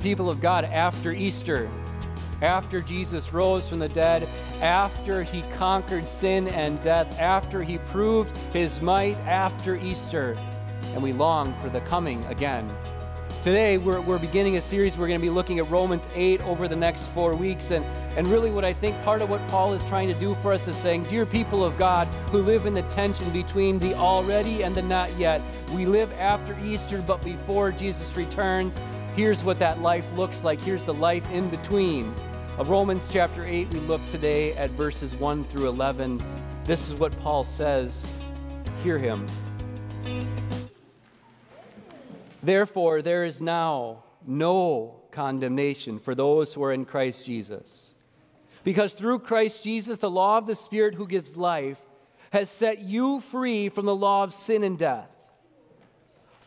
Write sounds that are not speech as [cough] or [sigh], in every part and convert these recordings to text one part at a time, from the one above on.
People of God, after Easter, after Jesus rose from the dead, after he conquered sin and death, after he proved his might after Easter, and we long for the coming again. Today, we're, we're beginning a series. We're going to be looking at Romans 8 over the next four weeks. And, and really, what I think part of what Paul is trying to do for us is saying, Dear people of God who live in the tension between the already and the not yet, we live after Easter, but before Jesus returns. Here's what that life looks like. Here's the life in between. Of Romans chapter 8, we look today at verses 1 through 11. This is what Paul says. Hear him. Therefore, there is now no condemnation for those who are in Christ Jesus. Because through Christ Jesus, the law of the Spirit who gives life has set you free from the law of sin and death.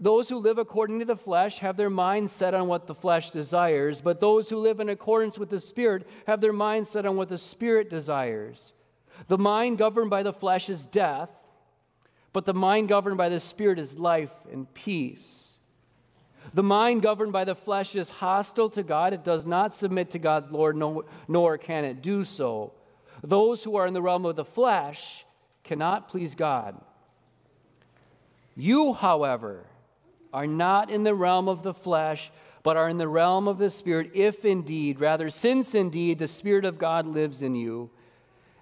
Those who live according to the flesh have their minds set on what the flesh desires, but those who live in accordance with the Spirit have their minds set on what the Spirit desires. The mind governed by the flesh is death, but the mind governed by the Spirit is life and peace. The mind governed by the flesh is hostile to God. It does not submit to God's Lord, nor can it do so. Those who are in the realm of the flesh cannot please God. You, however, are not in the realm of the flesh, but are in the realm of the Spirit, if indeed, rather, since indeed the Spirit of God lives in you.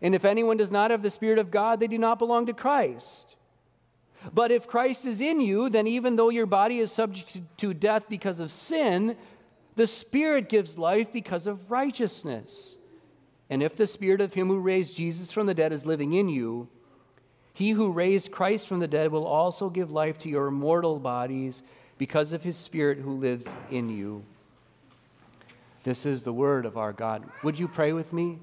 And if anyone does not have the Spirit of God, they do not belong to Christ. But if Christ is in you, then even though your body is subject to death because of sin, the Spirit gives life because of righteousness. And if the Spirit of Him who raised Jesus from the dead is living in you, He who raised Christ from the dead will also give life to your mortal bodies because of His Spirit who lives in you. This is the word of our God. Would you pray with me?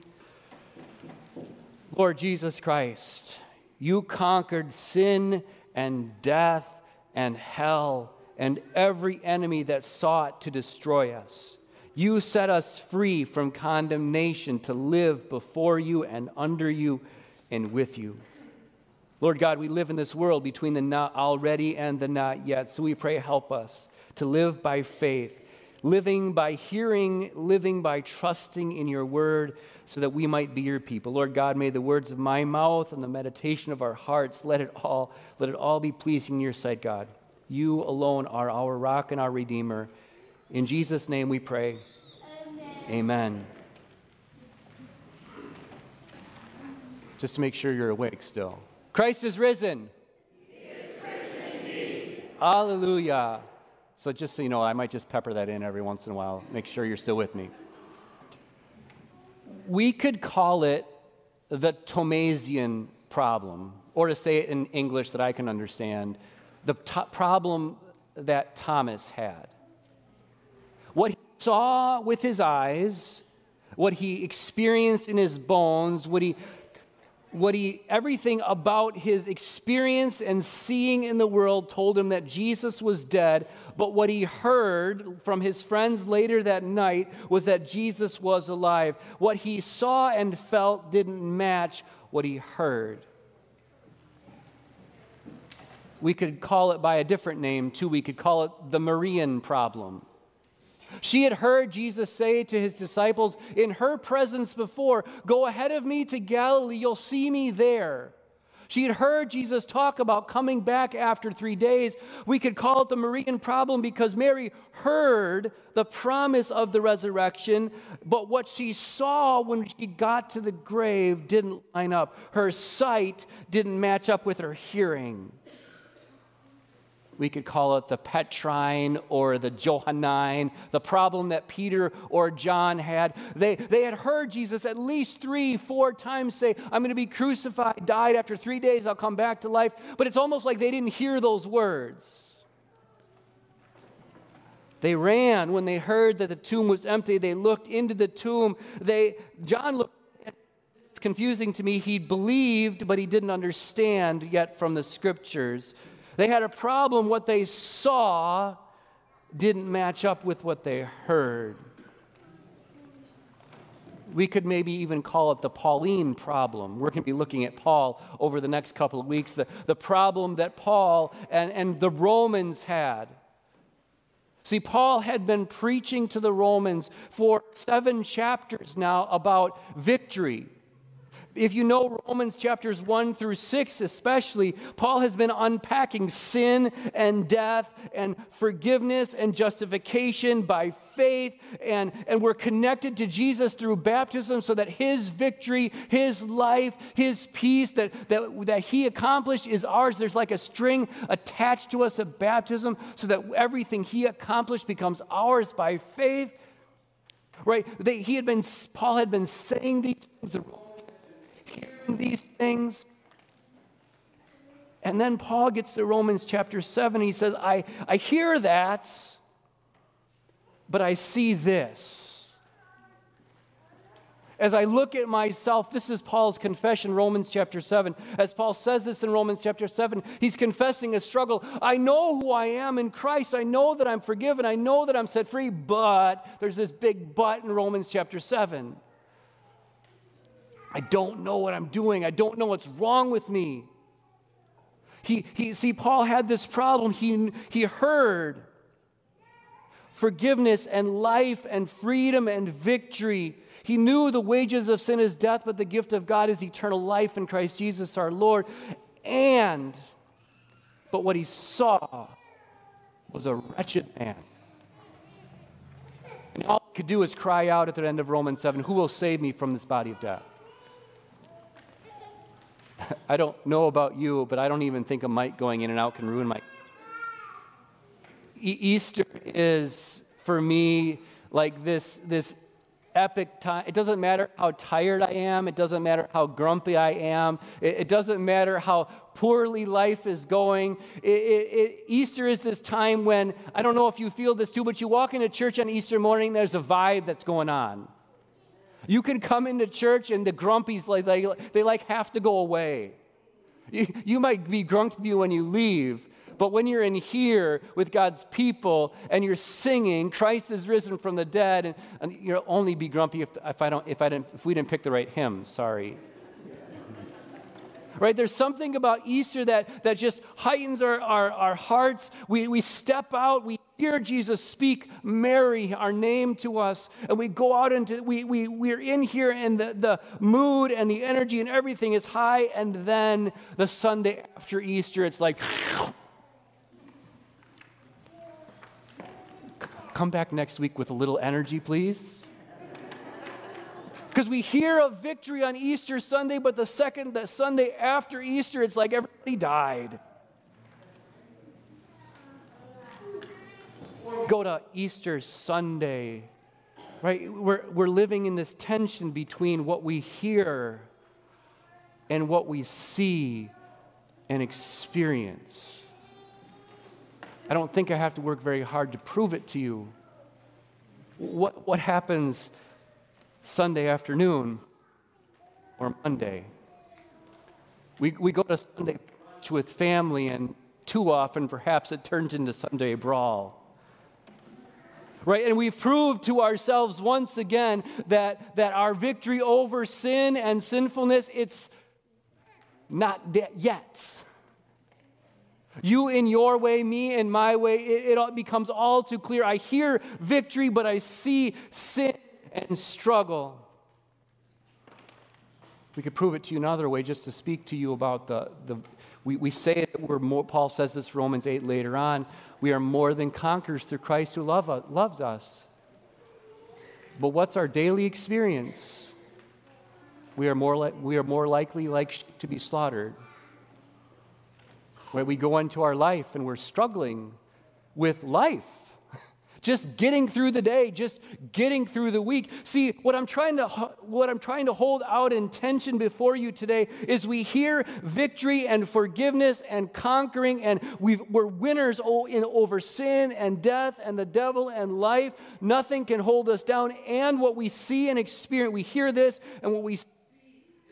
Lord Jesus Christ, you conquered sin and death and hell and every enemy that sought to destroy us. You set us free from condemnation to live before you and under you and with you. Lord God, we live in this world between the not already and the not yet. So we pray, help us to live by faith, living by hearing, living by trusting in your word, so that we might be your people. Lord God, may the words of my mouth and the meditation of our hearts, let it all, let it all be pleasing in your sight, God. You alone are our rock and our redeemer. In Jesus' name we pray. Amen. Amen. Just to make sure you're awake still. Christ is risen. Is risen Hallelujah. So, just so you know, I might just pepper that in every once in a while. Make sure you're still with me we could call it the Thomasian problem, or to say it in English that I can understand, the problem that Thomas had. What he saw with his eyes, what he experienced in his bones, what he what he everything about his experience and seeing in the world told him that Jesus was dead, but what he heard from his friends later that night was that Jesus was alive. What he saw and felt didn't match what he heard. We could call it by a different name too. We could call it the Marian problem. She had heard Jesus say to his disciples in her presence before, Go ahead of me to Galilee, you'll see me there. She had heard Jesus talk about coming back after three days. We could call it the Marian problem because Mary heard the promise of the resurrection, but what she saw when she got to the grave didn't line up. Her sight didn't match up with her hearing. We could call it the Petrine or the Johannine, the problem that Peter or John had. They, they had heard Jesus at least three, four times say, I'm going to be crucified, died after three days, I'll come back to life. But it's almost like they didn't hear those words. They ran when they heard that the tomb was empty. They looked into the tomb. They, John looked it's confusing to me. He believed, but he didn't understand yet from the scriptures. They had a problem. What they saw didn't match up with what they heard. We could maybe even call it the Pauline problem. We're going to be looking at Paul over the next couple of weeks, the, the problem that Paul and, and the Romans had. See, Paul had been preaching to the Romans for seven chapters now about victory if you know Romans chapters 1 through 6, especially, Paul has been unpacking sin and death and forgiveness and justification by faith. And, and we're connected to Jesus through baptism so that his victory, his life, his peace that, that, that he accomplished is ours. There's like a string attached to us of baptism so that everything he accomplished becomes ours by faith. Right? They, he had been, Paul had been saying these things these things. And then Paul gets to Romans chapter 7. He says, I, I hear that, but I see this. As I look at myself, this is Paul's confession, Romans chapter 7. As Paul says this in Romans chapter 7, he's confessing a struggle. I know who I am in Christ. I know that I'm forgiven. I know that I'm set free, but there's this big but in Romans chapter 7. I don't know what I'm doing. I don't know what's wrong with me. He, he, see, Paul had this problem. He, he heard forgiveness and life and freedom and victory. He knew the wages of sin is death, but the gift of God is eternal life in Christ Jesus our Lord. And, but what he saw was a wretched man. And all he could do is cry out at the end of Romans 7 Who will save me from this body of death? [laughs] I don't know about you, but I don't even think a mic going in and out can ruin my. E- Easter is for me like this this epic time. It doesn't matter how tired I am. It doesn't matter how grumpy I am. It, it doesn't matter how poorly life is going. It, it, Easter is this time when, I don't know if you feel this too, but you walk into church on Easter morning, there's a vibe that's going on. You can come into church and the grumpies, like, they, they like have to go away. You, you might be grumpy when you leave, but when you're in here with God's people and you're singing, Christ is risen from the dead, and, and you'll only be grumpy if, if, I don't, if, I didn't, if we didn't pick the right hymn. Sorry. [laughs] right? There's something about Easter that, that just heightens our, our, our hearts. We, we step out, we hear Jesus speak Mary, our name to us, and we go out into, we, we, we're in here and the, the mood and the energy and everything is high, and then the Sunday after Easter, it's like, come back next week with a little energy, please. Because we hear of victory on Easter Sunday, but the second, the Sunday after Easter, it's like everybody died. Go to Easter Sunday, right? We're, we're living in this tension between what we hear and what we see and experience. I don't think I have to work very hard to prove it to you. What, what happens Sunday afternoon or Monday? We, we go to Sunday with family, and too often perhaps it turns into Sunday brawl right? And we've proved to ourselves once again that, that our victory over sin and sinfulness, it's not that yet. You in your way, me in my way, it, it becomes all too clear. I hear victory, but I see sin and struggle. We could prove it to you another way just to speak to you about the, the we, we say it, we're more, Paul says this Romans 8 later on. We are more than conquerors through Christ who love, loves us. But what's our daily experience? We are more, li- we are more likely like to be slaughtered. When we go into our life and we're struggling with life, just getting through the day, just getting through the week. See, what I'm trying to what I'm trying to hold out in tension before you today is we hear victory and forgiveness and conquering, and we are winners in, over sin and death and the devil and life. Nothing can hold us down. And what we see and experience, we hear this, and what we see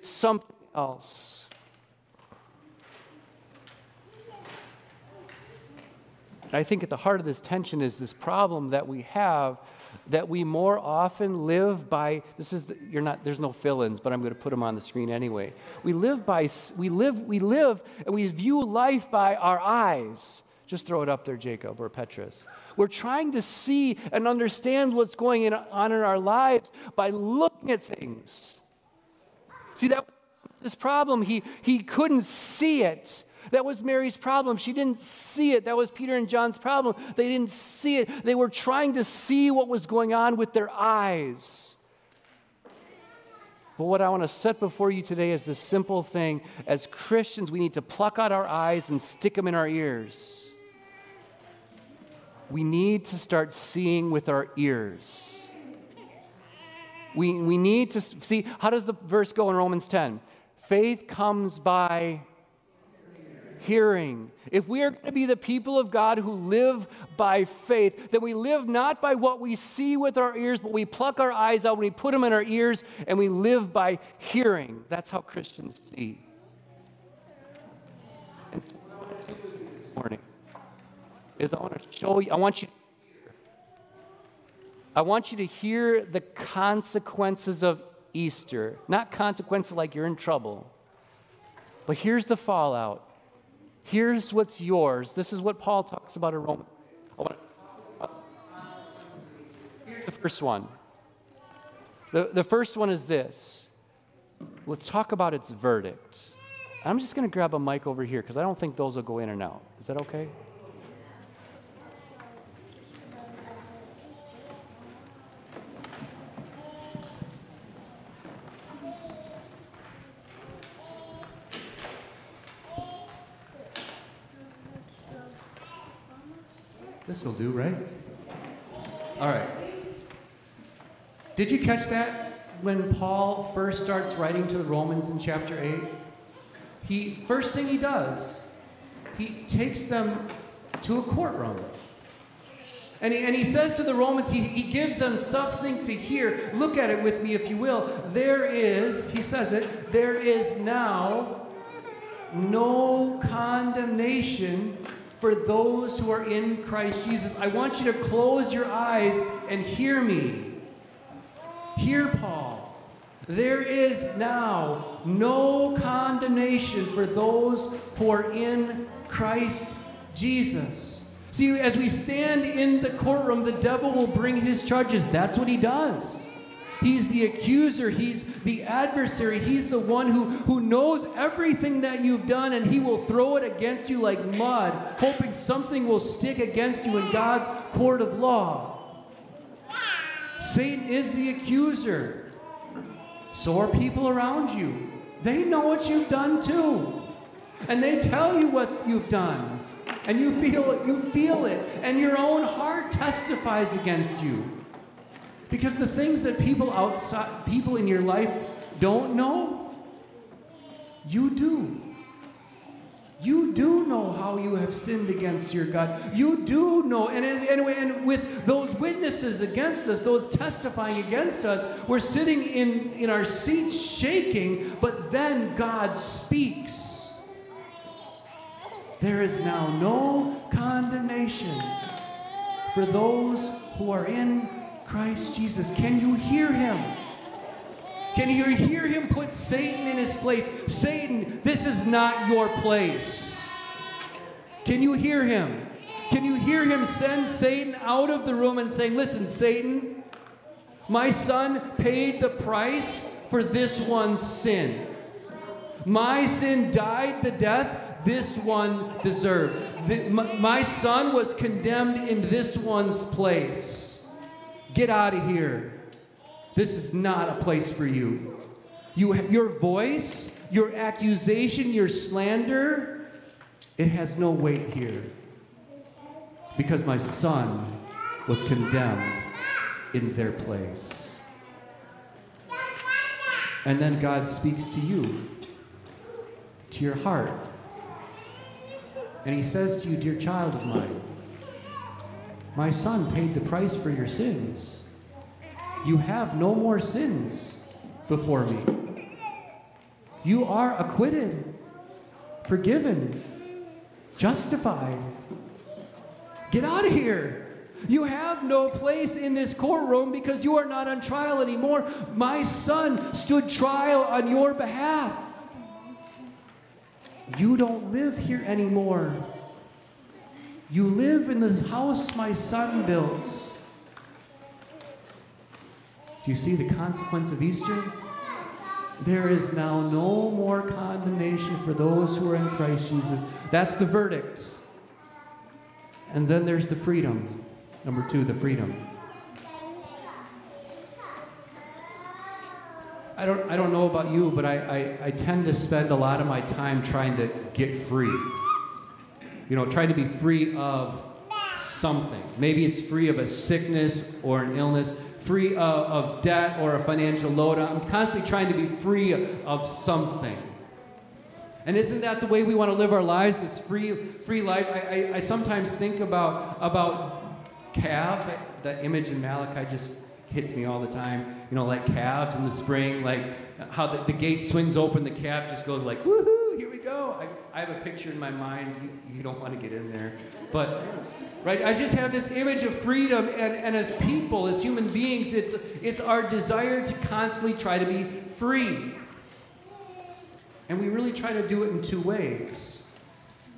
something else. I think at the heart of this tension is this problem that we have that we more often live by this is the, you're not there's no fill-ins but i'm going to put them on the screen anyway. We live by we live we live and we view life by our eyes. Just throw it up there jacob or petrus. We're trying to see and understand what's going on in our lives by looking at things. See that was his problem. He he couldn't see it that was Mary's problem. She didn't see it. That was Peter and John's problem. They didn't see it. They were trying to see what was going on with their eyes. But what I want to set before you today is this simple thing. As Christians, we need to pluck out our eyes and stick them in our ears. We need to start seeing with our ears. We, we need to see, how does the verse go in Romans 10? Faith comes by hearing. If we are going to be the people of God who live by faith, then we live not by what we see with our ears, but we pluck our eyes out we put them in our ears and we live by hearing. That's how Christians see. And so what I want to do this morning is I want to show you, I want you I want you to hear the consequences of Easter. Not consequences like you're in trouble, but here's the fallout. Here's what's yours. This is what Paul talks about in Romans. Here's the first one. The, the first one is this. Let's talk about its verdict. I'm just going to grab a mic over here because I don't think those will go in and out. Is that okay? Do, right? All right. Did you catch that when Paul first starts writing to the Romans in chapter 8? He first thing he does, he takes them to a courtroom. And he, and he says to the Romans, he, he gives them something to hear. Look at it with me, if you will. There is, he says it, there is now no condemnation for those who are in Christ Jesus. I want you to close your eyes and hear me. Hear Paul. There is now no condemnation for those who are in Christ Jesus. See, as we stand in the courtroom, the devil will bring his charges. That's what he does. He's the accuser. He's the adversary. He's the one who, who knows everything that you've done, and he will throw it against you like mud, hoping something will stick against you in God's court of law. Satan is the accuser. So are people around you. They know what you've done too. And they tell you what you've done. And you feel it, you feel it, and your own heart testifies against you. Because the things that people outside, people in your life don't know, you do. You do know how you have sinned against your God. You do know. And, and with those witnesses against us, those testifying against us, we're sitting in, in our seats shaking, but then God speaks. There is now no condemnation for those who are in Christ Jesus. Can you hear him? Can you hear him put Satan in his place? Satan, this is not your place. Can you hear him? Can you hear him send Satan out of the room and saying, Listen, Satan, my son paid the price for this one's sin. My sin died the death this one deserved. My son was condemned in this one's place. Get out of here. This is not a place for you. you your voice, your accusation, your slander, it has no weight here. Because my son was condemned in their place. And then God speaks to you, to your heart. And he says to you, Dear child of mine, my son paid the price for your sins. You have no more sins before me. You are acquitted, forgiven, justified. Get out of here. You have no place in this courtroom because you are not on trial anymore. My son stood trial on your behalf. You don't live here anymore. You live in the house my son builds. Do you see the consequence of Easter? There is now no more condemnation for those who are in Christ Jesus. That's the verdict. And then there's the freedom. Number two, the freedom. I don't, I don't know about you, but I, I, I tend to spend a lot of my time trying to get free. You know, trying to be free of something. Maybe it's free of a sickness or an illness, free of, of debt or a financial load. I'm constantly trying to be free of, something. And isn't that the way we want to live our lives? It's free, free life. I, I, I sometimes think about, about calves. I, that image in Malachi just hits me all the time. You know, like calves in the spring, like how the, the gate swings open, the calf just goes like, woohoo, here we go. I, I have a picture in my mind. You, you don't want to get in there. But, right, I just have this image of freedom, and, and as people, as human beings, it's, it's our desire to constantly try to be free. And we really try to do it in two ways.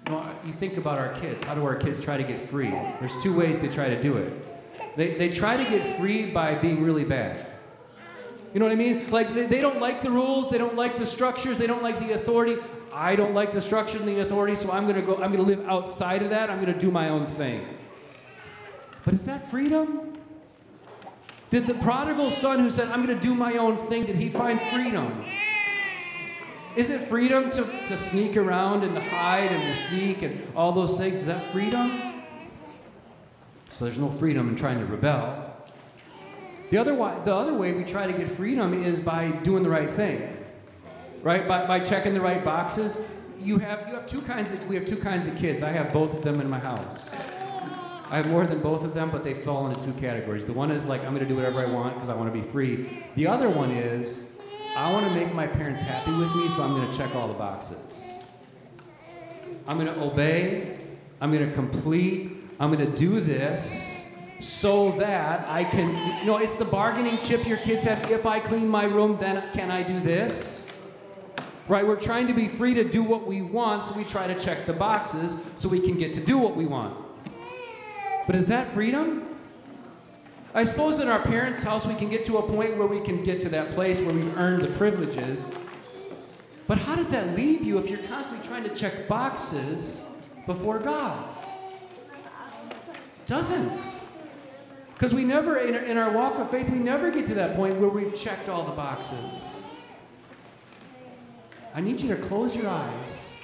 You, know, you think about our kids. How do our kids try to get free? There's two ways they try to do it. They, they try to get free by being really bad. You know what I mean? Like, they, they don't like the rules, they don't like the structures, they don't like the authority. I don't like the structure and the authority, so I'm gonna go, I'm gonna live outside of that, I'm gonna do my own thing. But is that freedom? Did the prodigal son who said, I'm gonna do my own thing, did he find freedom? Is it freedom to, to sneak around and to hide and to sneak and all those things? Is that freedom? So there's no freedom in trying to rebel. The other, way, the other way we try to get freedom is by doing the right thing, right? By, by checking the right boxes. You have, you have two kinds of, we have two kinds of kids. I have both of them in my house. I have more than both of them, but they fall into two categories. The one is like, I'm going to do whatever I want because I want to be free. The other one is, I want to make my parents happy with me, so I'm going to check all the boxes. I'm going to obey. I'm going to complete. I'm going to do this so that I can, you know, it's the bargaining chip your kids have. If I clean my room, then can I do this? Right? We're trying to be free to do what we want, so we try to check the boxes so we can get to do what we want. But is that freedom? I suppose in our parents' house we can get to a point where we can get to that place where we've earned the privileges. But how does that leave you if you're constantly trying to check boxes before God? Doesn't. Because we never, in our, in our walk of faith, we never get to that point where we've checked all the boxes. I need you to close your eyes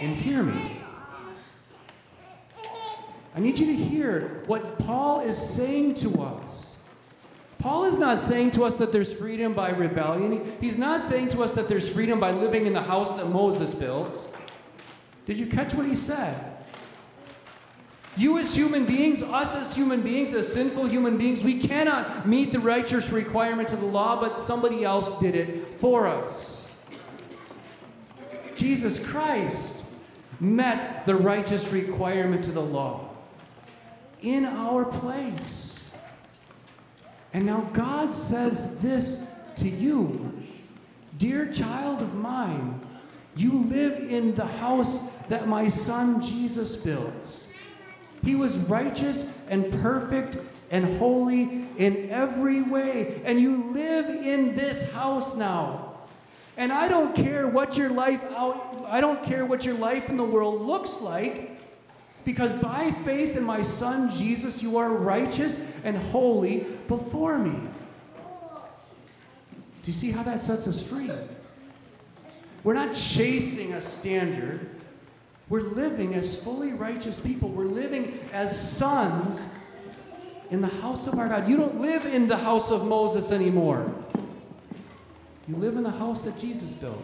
and hear me. I need you to hear what Paul is saying to us. Paul is not saying to us that there's freedom by rebellion. He's not saying to us that there's freedom by living in the house that Moses built. Did you catch what he said? You, as human beings, us as human beings, as sinful human beings, we cannot meet the righteous requirement of the law, but somebody else did it for us. Jesus Christ met the righteous requirement of the law in our place. And now God says this to you Dear child of mine, you live in the house that my son Jesus built. He was righteous and perfect and holy in every way. And you live in this house now. And I don't care what your life out I don't care what your life in the world looks like because by faith in my son Jesus you are righteous and holy before me. Do you see how that sets us free? We're not chasing a standard. We're living as fully righteous people. We're living as sons in the house of our God. You don't live in the house of Moses anymore. You live in the house that Jesus built.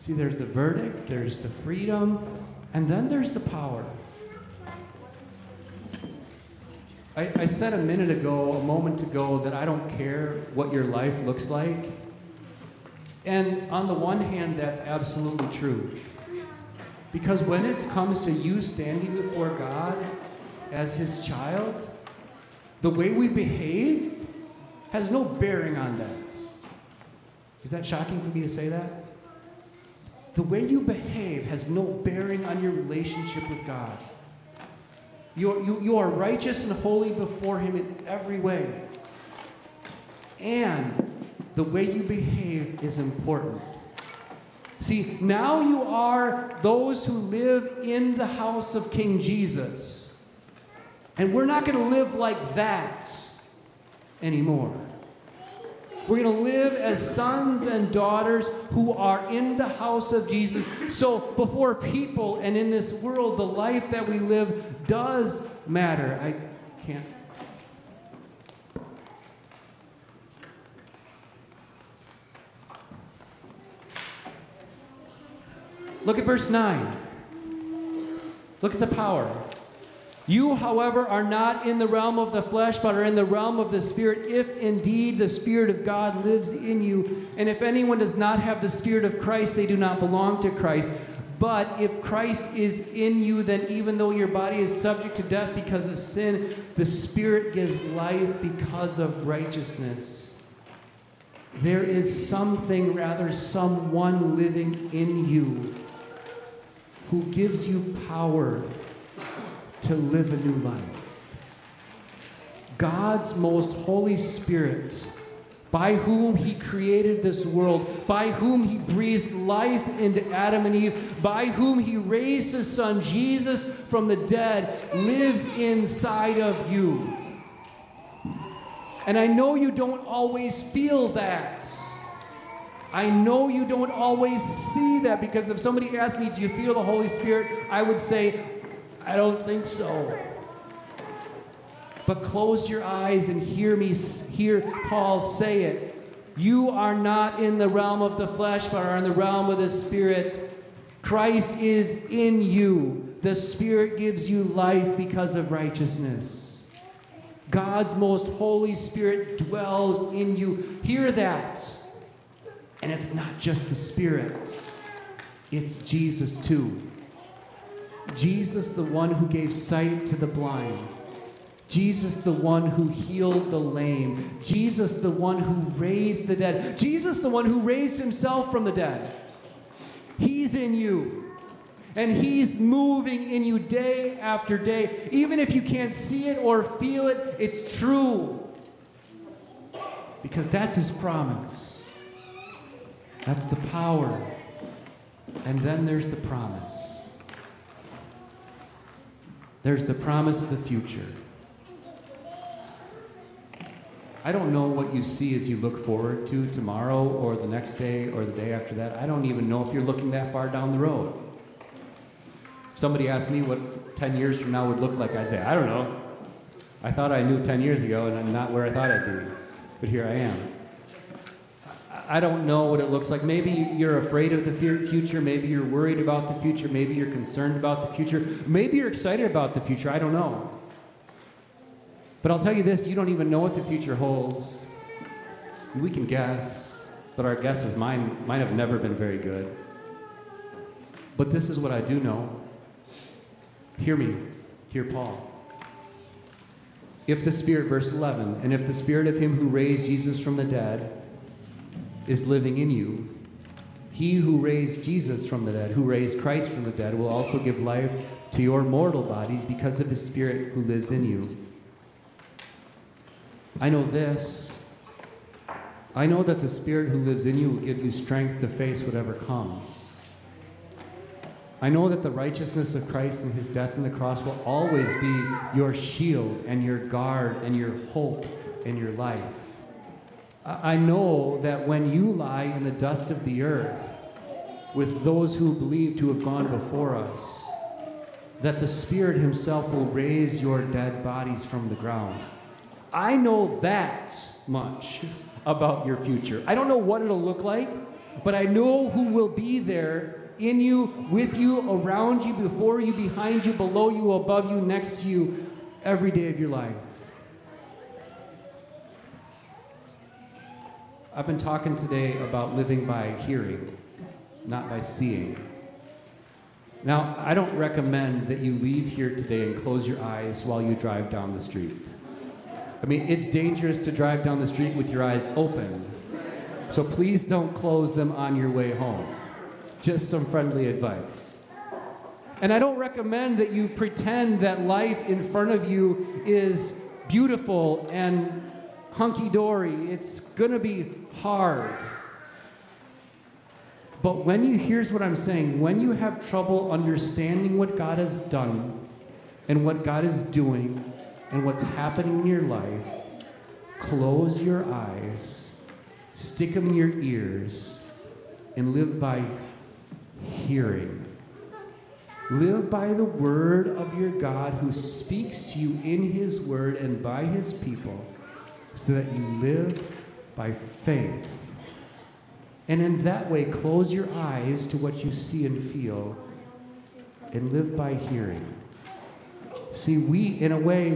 See, there's the verdict, there's the freedom, and then there's the power. I, I said a minute ago, a moment ago, that I don't care what your life looks like. And on the one hand, that's absolutely true. Because when it comes to you standing before God as His child, the way we behave has no bearing on that. Is that shocking for me to say that? The way you behave has no bearing on your relationship with God. You are, you, you are righteous and holy before Him in every way. And the way you behave is important. See, now you are those who live in the house of King Jesus. And we're not going to live like that anymore. We're going to live as sons and daughters who are in the house of Jesus. So, before people and in this world, the life that we live does matter. I can't. Look at verse 9. Look at the power. You, however, are not in the realm of the flesh, but are in the realm of the Spirit, if indeed the Spirit of God lives in you. And if anyone does not have the Spirit of Christ, they do not belong to Christ. But if Christ is in you, then even though your body is subject to death because of sin, the Spirit gives life because of righteousness. There is something, rather, someone living in you who gives you power to live a new life. God's most Holy Spirit, by whom He created this world, by whom He breathed life into Adam and Eve, by whom He raised His Son Jesus from the dead, lives inside of you. And I know you don't always feel that. I know you don't always see that because if somebody asked me, Do you feel the Holy Spirit? I would say, I don't think so. But close your eyes and hear me hear Paul say it. You are not in the realm of the flesh, but are in the realm of the Spirit. Christ is in you. The Spirit gives you life because of righteousness. God's most Holy Spirit dwells in you. Hear that. And it's not just the Spirit, it's Jesus too. Jesus, the one who gave sight to the blind. Jesus, the one who healed the lame. Jesus, the one who raised the dead. Jesus, the one who raised himself from the dead. He's in you. And He's moving in you day after day. Even if you can't see it or feel it, it's true. Because that's His promise. That's the power. And then there's the promise. There's the promise of the future. I don't know what you see as you look forward to tomorrow or the next day or the day after that. I don't even know if you're looking that far down the road. Somebody asked me what 10 years from now would look like. I say, I don't know. I thought I knew 10 years ago, and I'm not where I thought I'd be. But here I am. I don't know what it looks like. Maybe you're afraid of the future. Maybe you're worried about the future. Maybe you're concerned about the future. Maybe you're excited about the future. I don't know. But I'll tell you this you don't even know what the future holds. We can guess, but our guesses mine, might have never been very good. But this is what I do know. Hear me, hear Paul. If the Spirit, verse 11, and if the Spirit of Him who raised Jesus from the dead, is living in you. He who raised Jesus from the dead, who raised Christ from the dead, will also give life to your mortal bodies because of his Spirit who lives in you. I know this. I know that the Spirit who lives in you will give you strength to face whatever comes. I know that the righteousness of Christ and his death on the cross will always be your shield and your guard and your hope in your life. I know that when you lie in the dust of the earth with those who believe to have gone before us, that the Spirit Himself will raise your dead bodies from the ground. I know that much about your future. I don't know what it'll look like, but I know who will be there in you, with you, around you, before you, behind you, below you, above you, next to you, every day of your life. I've been talking today about living by hearing, not by seeing. Now, I don't recommend that you leave here today and close your eyes while you drive down the street. I mean, it's dangerous to drive down the street with your eyes open. So please don't close them on your way home. Just some friendly advice. And I don't recommend that you pretend that life in front of you is beautiful and hunky dory. It's going to be hard. But when you, here's what I'm saying when you have trouble understanding what God has done and what God is doing and what's happening in your life, close your eyes, stick them in your ears, and live by hearing. Live by the word of your God who speaks to you in his word and by his people so that you live by faith. And in that way, close your eyes to what you see and feel and live by hearing. See, we, in a way,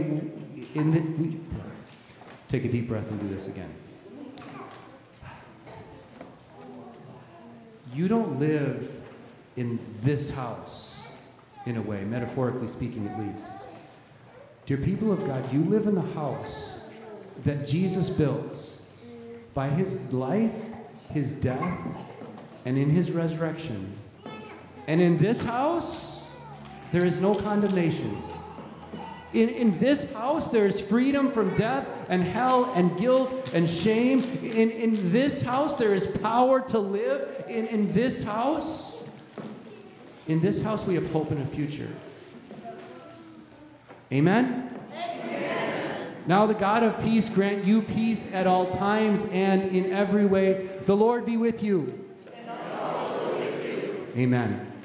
in the, we, take a deep breath and do this again. You don't live in this house, in a way, metaphorically speaking at least. Dear people of God, you live in the house that Jesus builds by his life, his death, and in his resurrection. And in this house, there is no condemnation. In, in this house, there is freedom from death and hell and guilt and shame. In, in this house, there is power to live. In, in this house, in this house, we have hope and a future. Amen? Amen? Now, the God of peace grant you peace at all times and in every way. The Lord be with you. And also with you. Amen.